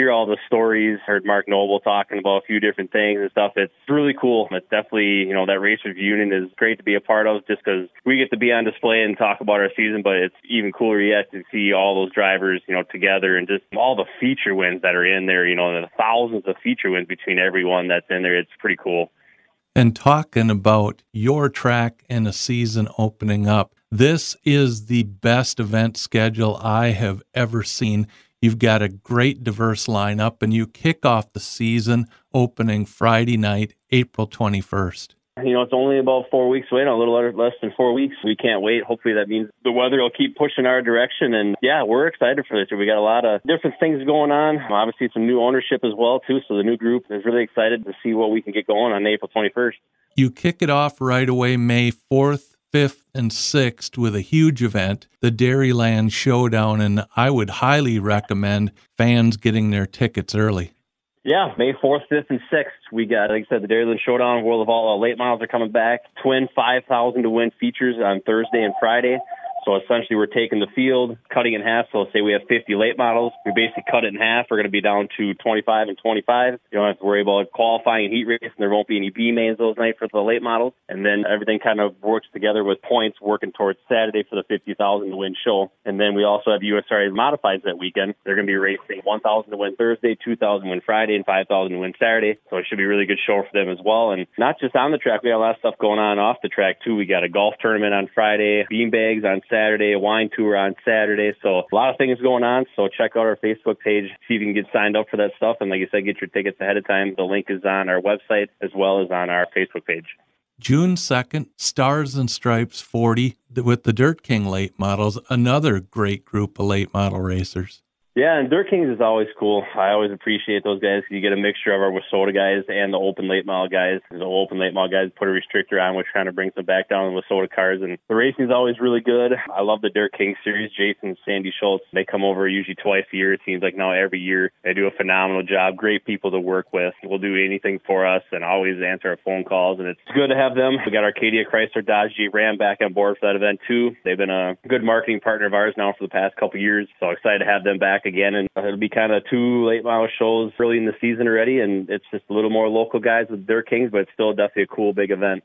hear all the stories. Heard Mark Noble talking about a few different things and stuff. It's really cool. It's definitely, you know, that Racers Union is great to be a part of just because we get to be on display and talk about our season, but it's even cooler yet to see all those drivers, you know, together and just all the feature wins that are in there, you know, the thousands of feature wins between everyone that's in there. It's pretty cool. And talking about your track and a season opening up, this is the best event schedule I have ever seen. You've got a great diverse lineup, and you kick off the season opening Friday night, April 21st. You know, it's only about four weeks away, a little less than four weeks. We can't wait. Hopefully, that means the weather will keep pushing our direction. And yeah, we're excited for this. We got a lot of different things going on. Obviously, some new ownership as well, too. So the new group is really excited to see what we can get going on April 21st. You kick it off right away May 4th 5th, and 6th with a huge event, the Dairyland Showdown, and I would highly recommend fans getting their tickets early. Yeah, May 4th, 5th, and 6th. We got, like I said, the Dairyland Showdown, World of Outlaws late models are coming back. Twin 5,000 to win features on Thursday and Friday. So essentially, we're taking the field, cutting in half. So say we have 50 late models, we basically cut it in half. We're going to be down to 25 and 25. You don't have to worry about qualifying and heat race, and there won't be any B mains those nights for the late models. And then everything kind of works together with points working towards Saturday for the 50,000 to win show. And then we also have USRA modifieds that weekend. They're going to be racing 1,000 to win Thursday, 2,000 to win Friday, and 5,000 to win Saturday. So it should be a really good show for them as well. And not just on the track, we got a lot of stuff going on off the track too. We got a golf tournament on Friday, beanbags on Saturday, a wine tour on Saturday. So a lot of things going on. So check out our Facebook page, see if you can get signed up for that stuff. And like you said, get your tickets ahead of time. The link is on our website as well as on our Facebook page. June 2nd, Stars and Stripes 40 with the Dirt King late models, another great group of late model racers. Yeah, and Dirt Kings is always cool. I always appreciate those guys. You get a mixture of our WISSOTA guys and the open late model guys. The open late model guys put a restrictor on, which kind of brings them back down the WISSOTA cars. And the racing is always really good. I love the Dirt King series. Jason, Sandy Schultz, they come over usually twice a year. It seems like now every year. They do a phenomenal job. Great people to work with. Will do anything for us and always answer our phone calls. And it's good to have them. We got Arcadia Chrysler Dodge Jeep Ram back on board for that event too. They've been a good marketing partner of ours now for the past couple years. So excited to have them back again. And it'll be kind of two late model shows early in the season already, and it's just a little more local guys with Dirt Kings, but it's still definitely a cool big event.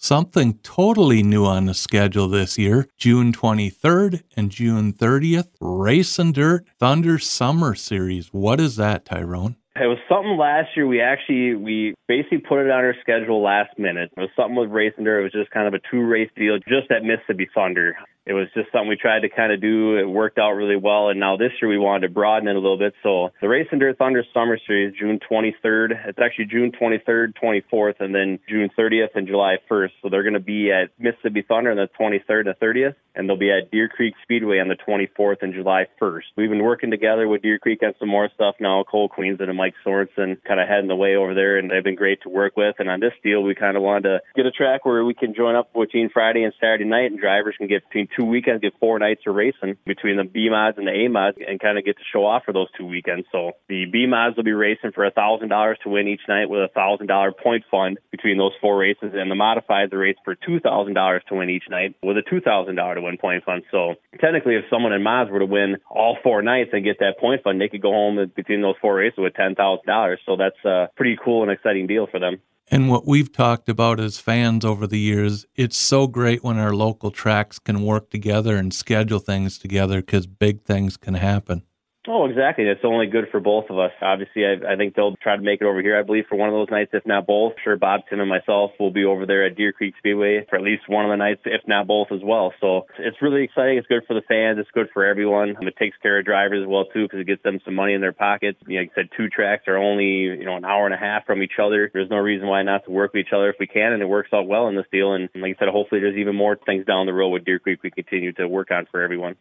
Something totally new on the schedule this year June 23rd and June 30th, Race and Dirt Thunder Summer Series. What is that, Tyrone? It was something last year. We actually we basically put it on our schedule last minute. It was something with Racing. It was just kind of a two race deal, just at Mississippi Thunder it was just something we tried to kind of do. It worked out really well. And now this year we wanted to broaden it a little bit. So the Dirt Thunder Summer Series, June 23rd. It's actually June 23rd, 24th, and then June 30th and July 1st. So they're going to be at Mississippi Thunder on the 23rd and 30th, and they'll be at Deer Creek Speedway on the 24th and July 1st. We've been working together with Deer Creek on some more stuff now. Cole Queensland and Mike Sorensen kind of heading the way over there, and they've been great to work with. And on this deal, we kind of wanted to get a track where we can join up between Friday and Saturday night, and drivers can get between two weekends, get four nights of racing between the B mods and the A mods and kind of get to show off for those two weekends. So the B mods will be racing for a thousand dollars to win each night with a thousand dollar point fund between those four races, and the modifieds are race for two thousand dollars to win each night with a two thousand dollar to win point fund. So technically, if someone in mods were to win all four nights and get that point fund, they could go home between those four races with ten thousand dollars. So that's a pretty cool and exciting deal for them. And what we've talked about as fans over the years, it's so great when our local tracks can work together and schedule things together because big things can happen. Oh, exactly. It's only good for both of us. Obviously, I, I think they'll try to make it over here. I believe for one of those nights, if not both. Sure Bob Tim and myself will be over there at Deer Creek Speedway for at least one of the nights, if not both as well. So it's really exciting. It's good for the fans. It's good for everyone. It takes care of drivers as well too because it gets them some money in their pockets. You know, like I said, two tracks are only you know an hour and a half from each other. There's no reason why not to work with each other if we can, and it works out well in this deal. And like I said, hopefully there's even more things down the road with Deer Creek we continue to work on for everyone.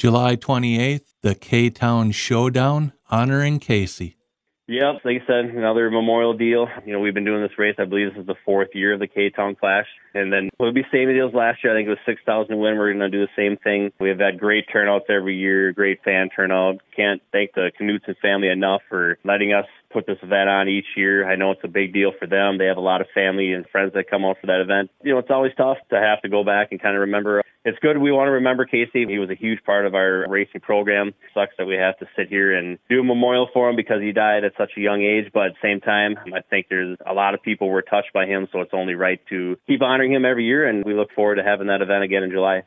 July 28th, the K Town Showdown honoring Casey. Yep, like I said, another memorial deal. You know, we've been doing this race. I believe this is the fourth year of the K Town Clash, and then it'll be same deals last year. I think it was six thousand win. We're going to do the same thing. We have had great turnouts every year, great fan turnout. Can't thank the Knutson family enough for letting us put this event on each year. I know it's a big deal for them. They have a lot of family and friends that come out for that event. You know, it's always tough to have to go back and kind of remember. It's good we want to remember Casey. He was a huge part of our racing program. Sucks that we have to sit here and do a memorial for him because he died at such a young age, but at the same time, I think there's a lot of people were touched by him, so it's only right to keep honoring him every year and we look forward to having that event again in July.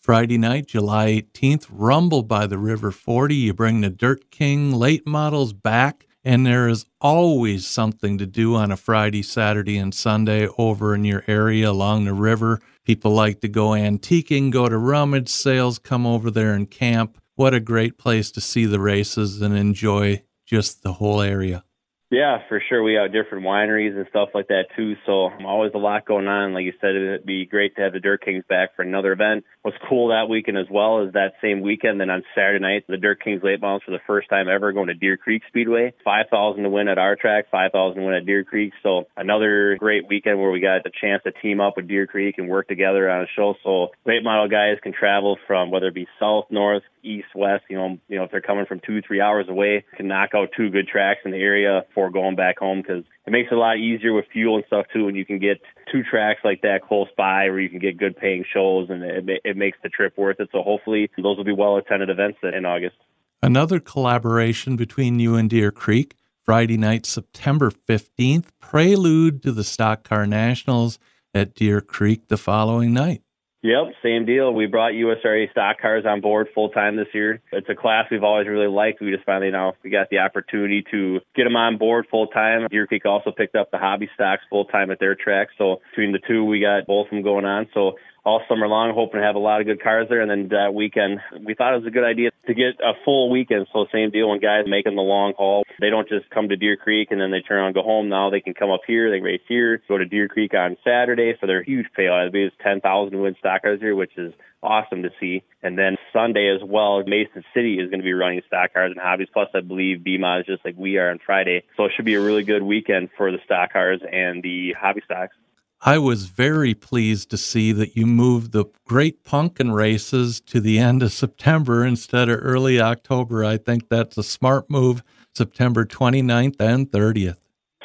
Friday night, July 18th, Rumble by the River 40. You bring the Dirt King late models back and there is always something to do on a Friday, Saturday, and Sunday over in your area along the river. People like to go antiquing, go to rummage sales, come over there and camp. What a great place to see the races and enjoy just the whole area. Yeah, for sure. We have different wineries and stuff like that too. So always a lot going on. Like you said, it'd be great to have the Dirt Kings back for another event. What's cool that weekend as well is that same weekend, then on Saturday night, the Dirt Kings late models for the first time ever going to Deer Creek Speedway. Five thousand to win at our track, five thousand to win at Deer Creek. So another great weekend where we got the chance to team up with Deer Creek and work together on a show. So late model guys can travel from whether it be south, north, east, west. You know, you know if they're coming from two, three hours away, can knock out two good tracks in the area before going back home because it makes it a lot easier with fuel and stuff too when you can get two tracks like that close by where you can get good paying shows and it, it makes the trip worth it. So hopefully those will be well attended events in August. Another collaboration between you and Deer Creek, Friday night, September 15th, prelude to the Stock Car Nationals at Deer Creek the following night. Yep, same deal. We brought USRA stock cars on board full time this year. It's a class we've always really liked. We just finally now we got the opportunity to get them on board full time. Deer Creek also picked up the hobby stocks full time at their track. So between the two, we got both of them going on. So all summer long, hoping to have a lot of good cars there. And then that weekend, we thought it was a good idea to get a full weekend. So same deal when guys making the long haul, they don't just come to Deer Creek and then they turn around and go home. Now they can come up here, they race here, go to Deer Creek on Saturday So their huge payout. I believe it's 10,000 win stock cars here, which is awesome to see. And then Sunday as well, Mason City is going to be running stock cars and hobbies. Plus, I believe BMA is just like we are on Friday. So it should be a really good weekend for the stock cars and the hobby stocks. I was very pleased to see that you moved the Great Pumpkin races to the end of September instead of early October. I think that's a smart move, September 29th and 30th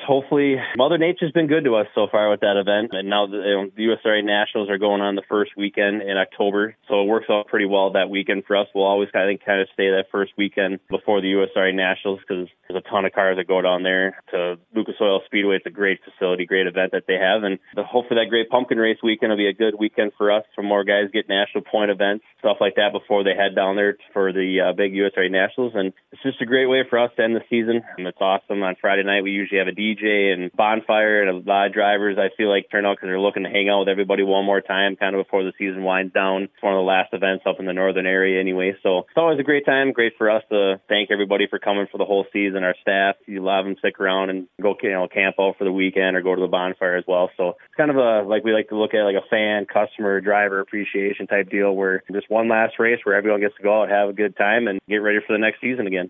hopefully Mother Nature's been good to us so far with that event. And now the, you know, the USRA Nationals are going on the first weekend in October, so it works out pretty well that weekend for us. We'll always I think kind of stay that first weekend before the USRA Nationals because there's a ton of cars that go down there to Lucas Oil Speedway. It's a great facility, great event that they have, and the, hopefully that Great Pumpkin Race weekend will be a good weekend for us. For more guys get national point events, stuff like that before they head down there for the uh, big USRA Nationals, and it's just a great way for us to end the season. And it's awesome. On Friday night we usually have a DJ and bonfire, and a lot of drivers I feel like turn out because they're looking to hang out with everybody one more time, kind of before the season winds down. It's one of the last events up in the northern area anyway, so it's always a great time. Great for us to thank everybody for coming for the whole season. Our staff, you love them stick around and go you know camp out for the weekend or go to the bonfire as well. So it's kind of a like we like to look at like a fan, customer, driver appreciation type deal where just one last race where everyone gets to go out, have a good time, and get ready for the next season again.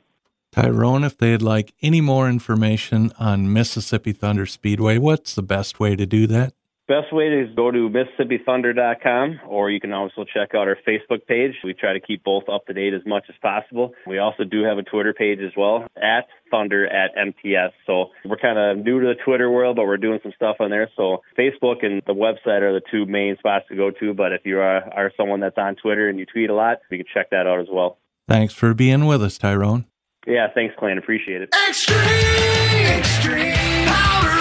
Tyrone, if they'd like any more information on Mississippi Thunder Speedway, what's the best way to do that? Best way is go to MississippiThunder.com, or you can also check out our Facebook page. We try to keep both up to date as much as possible. We also do have a Twitter page as well, at Thunder at MTS. So we're kind of new to the Twitter world, but we're doing some stuff on there. So Facebook and the website are the two main spots to go to. But if you are, are someone that's on Twitter and you tweet a lot, you can check that out as well. Thanks for being with us, Tyrone. Yeah, thanks, Clay. Appreciate it. Extreme, extreme coating.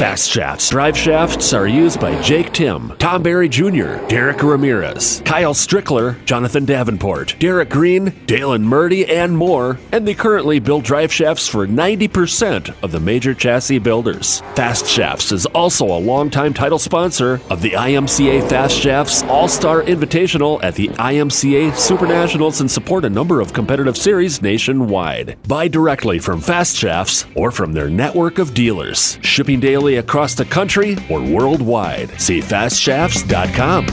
Fast shafts. Drive shafts are used by Jake Timm, Tom Barry Jr., Derek Ramirez, Kyle Strickler, Jonathan Davenport, Derek Green, Dalen Murdy, and more. And they currently build drive shafts for 90% of the major chassis builders. Fast Shafts is also a longtime title sponsor of the IMCA Fast Shafts All Star Invitational at the IMCA Super Nationals and support a number of competitive series nationwide. Buy directly from Fast Shafts or from their network of dealers. Shipping daily across the country or worldwide. See fastshafts.com.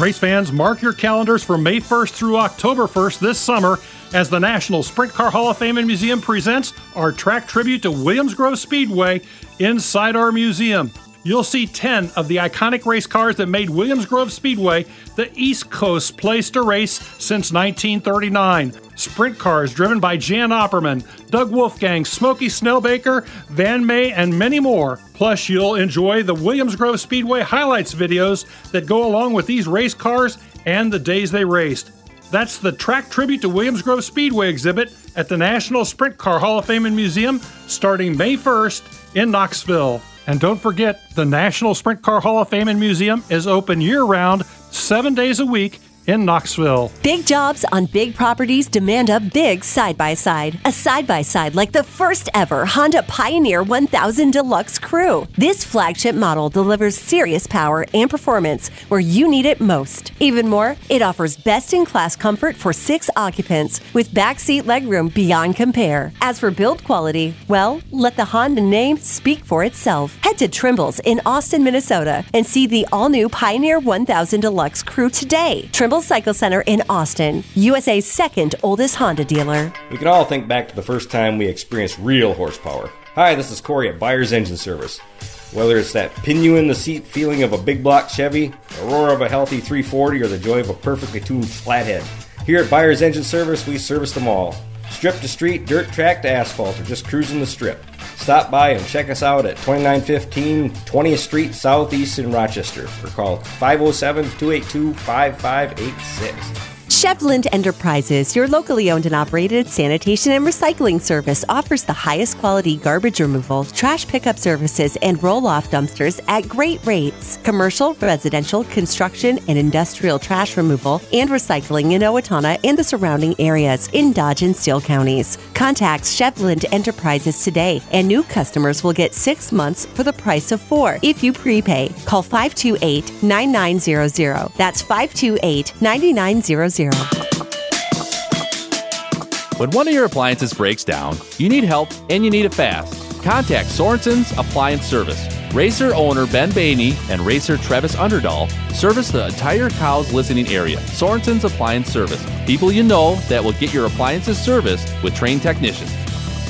Race fans, mark your calendars for May 1st through October 1st this summer as the National Sprint Car Hall of Fame and Museum presents our track tribute to Williams Grove Speedway inside our museum. You'll see 10 of the iconic race cars that made Williams Grove Speedway the East Coast place to race since 1939. Sprint cars driven by Jan Opperman, Doug Wolfgang, Smokey Snellbaker, Van May, and many more. Plus, you'll enjoy the Williams Grove Speedway highlights videos that go along with these race cars and the days they raced. That's the Track Tribute to Williams Grove Speedway exhibit at the National Sprint Car Hall of Fame and Museum starting May 1st in Knoxville. And don't forget, the National Sprint Car Hall of Fame and Museum is open year round, seven days a week in Knoxville. Big jobs on big properties demand a big side by side. A side by side like the first ever Honda Pioneer 1000 Deluxe Crew. This flagship model delivers serious power and performance where you need it most. Even more, it offers best in class comfort for six occupants with backseat legroom beyond compare. As for build quality, well, let the Honda name speak for itself. Head to Trimble's in Austin, Minnesota and see the all new Pioneer 1000 Deluxe Crew today. Trimble Cycle Center in Austin, USA's second oldest Honda dealer. We can all think back to the first time we experienced real horsepower. Hi, this is Corey at Buyer's Engine Service. Whether it's that pin you in the seat feeling of a big block Chevy, the roar of a healthy 340, or the joy of a perfectly tuned flathead, here at Buyer's Engine Service, we service them all. Strip to street, dirt track to asphalt, or just cruising the strip. Stop by and check us out at 2915 20th Street Southeast in Rochester or call 507 282 5586. Shevland Enterprises, your locally owned and operated sanitation and recycling service, offers the highest quality garbage removal, trash pickup services, and roll off dumpsters at great rates. Commercial, residential, construction, and industrial trash removal and recycling in Owatonna and the surrounding areas in Dodge and Steele counties. Contact Shevland Enterprises today, and new customers will get six months for the price of four if you prepay. Call 528 9900. That's 528 9900. When one of your appliances breaks down, you need help and you need it fast. Contact Sorensen's Appliance Service. Racer owner Ben Bainey and racer Travis Underdahl service the entire Cows listening area. Sorensen's Appliance Service. People you know that will get your appliances serviced with trained technicians.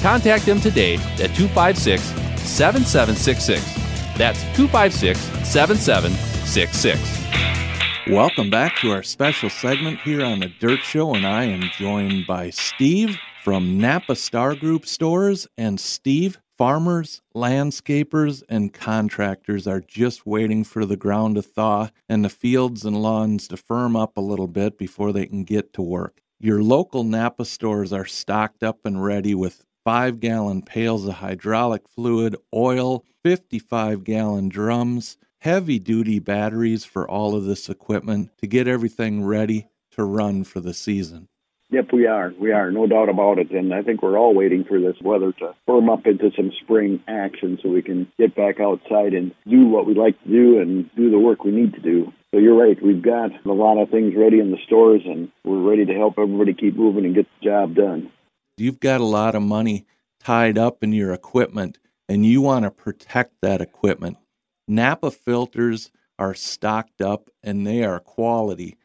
Contact them today at 256 7766. That's 256 7766. Welcome back to our special segment here on the Dirt Show, and I am joined by Steve from Napa Star Group Stores. And Steve, farmers, landscapers, and contractors are just waiting for the ground to thaw and the fields and lawns to firm up a little bit before they can get to work. Your local Napa stores are stocked up and ready with five gallon pails of hydraulic fluid, oil, 55 gallon drums heavy duty batteries for all of this equipment to get everything ready to run for the season. Yep, we are. We are, no doubt about it. And I think we're all waiting for this weather to firm up into some spring action so we can get back outside and do what we like to do and do the work we need to do. So you're right. We've got a lot of things ready in the stores and we're ready to help everybody keep moving and get the job done. You've got a lot of money tied up in your equipment and you want to protect that equipment. Napa filters are stocked up and they are quality.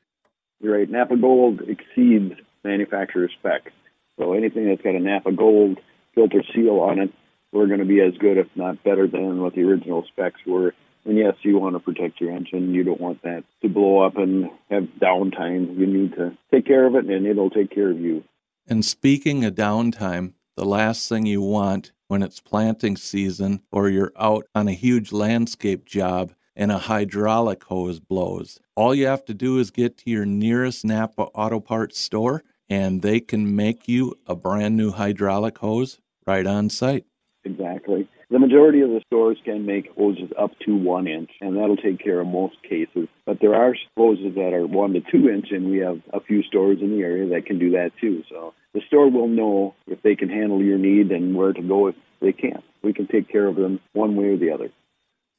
You're right. Napa Gold exceeds manufacturer spec. So anything that's got a Napa Gold filter seal on it, we're going to be as good, if not better, than what the original specs were And yes, you want to protect your engine. You don't want that to blow up and have downtime. You need to take care of it, and it'll take care of you. And speaking of downtime, the last thing you want when it's planting season or you're out on a huge landscape job and a hydraulic hose blows. All you have to do is get to your nearest Napa Auto Parts store and they can make you a brand new hydraulic hose right on site. Exactly. The majority of the stores can make hoses up to one inch, and that'll take care of most cases. But there are hoses that are one to two inch, and we have a few stores in the area that can do that too. So the store will know if they can handle your need and where to go if they can't. We can take care of them one way or the other.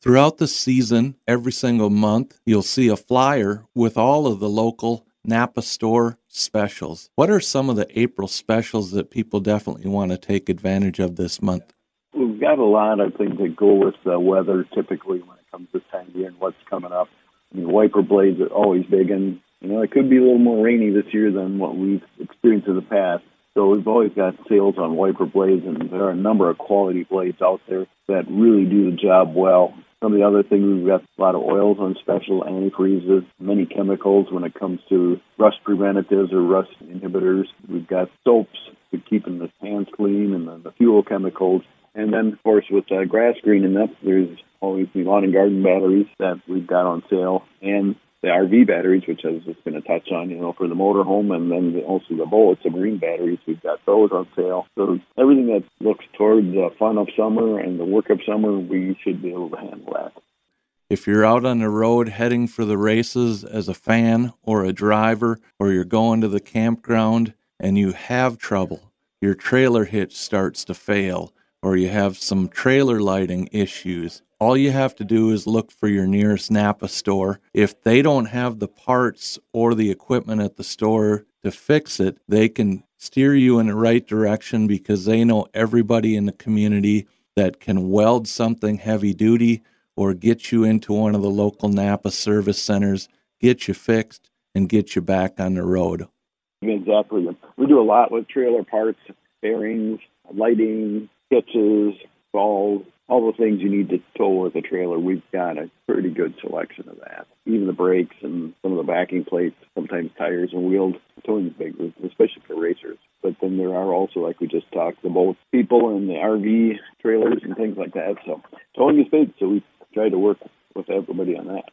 Throughout the season, every single month, you'll see a flyer with all of the local Napa store specials. What are some of the April specials that people definitely want to take advantage of this month? We've got a lot of things that go with the weather typically when it comes this time of year and what's coming up. I mean, wiper blades are always big, and you know it could be a little more rainy this year than what we've experienced in the past. So we've always got sales on wiper blades, and there are a number of quality blades out there that really do the job well. Some of the other things, we've got a lot of oils on special, antifreezes, many chemicals when it comes to rust preventatives or rust inhibitors. We've got soaps for keeping the hands clean and the, fuel chemicals. And then, of course, with uh, grass greening up, there's always the lawn and garden batteries that we've got on sale, and the RV batteries, which I was just going to touch on, you know, for the motorhome, and then also the Bullet submarine batteries. We've got those on sale. So everything that looks toward the fun of summer and the work of summer, we should be able to handle that. If you're out on the road heading for the races as a fan or a driver, or you're going to the campground and you have trouble, your trailer hitch starts to fail, or you have some trailer lighting issues, all you have to do is look for your nearest Napa store. If they don't have the parts or the equipment at the store to fix it, they can steer you in the right direction because they know everybody in the community that can weld something heavy duty or get you into one of the local Napa service centers, get you fixed, and get you back on the road. Exactly. We do a lot with trailer parts, bearings, lighting, hitches, balls, all the things you need to tow with a trailer. We've got a pretty good selection of that. Even the brakes and some of the backing plates, sometimes tires and wheels. Towing is big, especially for racers. But then there are also, like we just talked, the boat people and the RV trailers and things like that. So towing is big, so we try to work with everybody on that.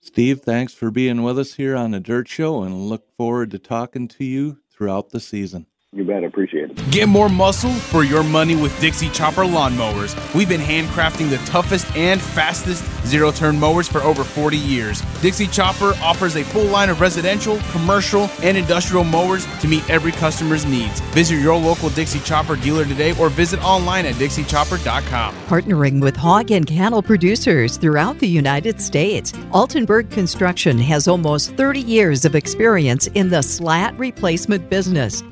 Steve, thanks for being with us here on the Dirt Show and look forward to talking to you throughout the season. You bet. Appreciate it. Get more muscle for your money with Dixie Chopper lawnmowers. We've been handcrafting the toughest and fastest zero turn mowers for over 40 years. Dixie Chopper offers a full line of residential, commercial, and industrial mowers to meet every customer's needs. Visit your local Dixie Chopper dealer today or visit online at dixiechopper.com. Partnering with hog and cattle producers throughout the United States, Altenberg Construction has almost 30 years of experience in the slat replacement business.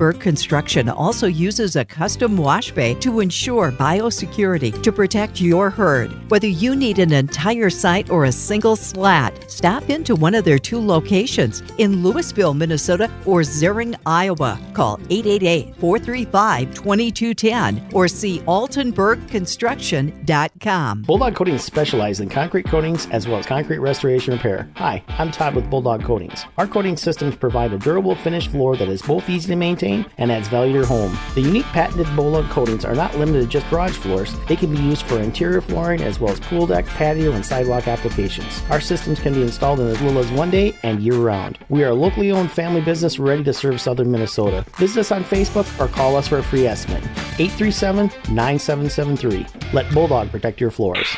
Altenberg Construction also uses a custom wash bay to ensure biosecurity to protect your herd. Whether you need an entire site or a single slat, stop into one of their two locations in Lewisville, Minnesota or Zearing, Iowa. Call 888 435 2210 or see altenbergconstruction.com. Bulldog Coatings specializes in concrete coatings as well as concrete restoration repair. Hi, I'm Todd with Bulldog Coatings. Our coating systems provide a durable finished floor that is both easy to maintain and adds value to your home. The unique patented Bulldog coatings are not limited to just garage floors. They can be used for interior flooring as well as pool deck, patio, and sidewalk applications. Our systems can be installed in as little as one day and year round. We are a locally owned family business ready to serve southern Minnesota. Visit us on Facebook or call us for a free estimate. 837 9773. Let Bulldog protect your floors.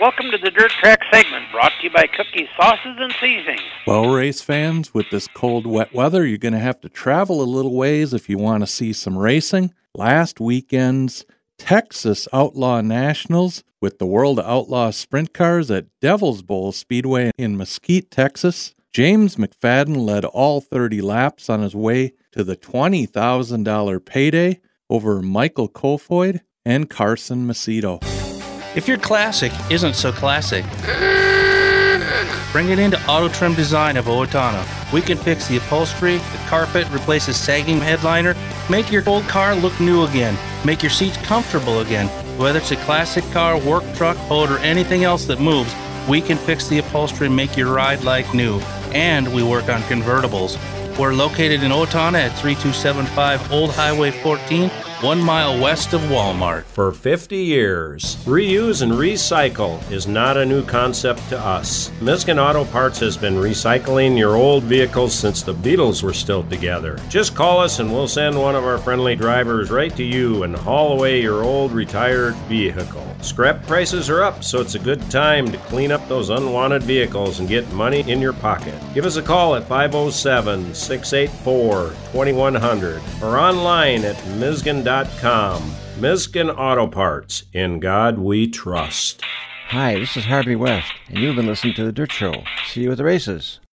Welcome to the Dirt Track segment brought to you by Cookie Sauces and Seasonings. Well, race fans, with this cold, wet weather, you're going to have to travel a little ways if you want to see some racing. Last weekend's Texas Outlaw Nationals with the World Outlaw Sprint Cars at Devil's Bowl Speedway in Mesquite, Texas. James McFadden led all 30 laps on his way to the $20,000 payday over Michael Kofoid and Carson Macedo. If your classic isn't so classic, bring it into Auto Trim Design of Owatonna. We can fix the upholstery, the carpet, replace the sagging headliner, make your old car look new again, make your seats comfortable again. Whether it's a classic car, work truck, boat, or anything else that moves, We can fix the upholstery and make your ride like new. And we work on convertibles. We're located in Owatonna at 3275 Old Highway 14, one mile west of Walmart. For 50 years, reuse and recycle is not a new concept to us. Miskin Auto Parts has been recycling your old vehicles since the Beatles were still together. Just call us and we'll send one of our friendly drivers right to you and haul away your old retired vehicle. Scrap prices are up, so it's a good time to clean up those unwanted vehicles and get money in your pocket. Give us a call at 507 684 2100 or online at Miskin.com. Miskin Auto Parts. In God we trust. Hi, this is Harvey West, and you've been listening to The Dirt Show. See you at the races.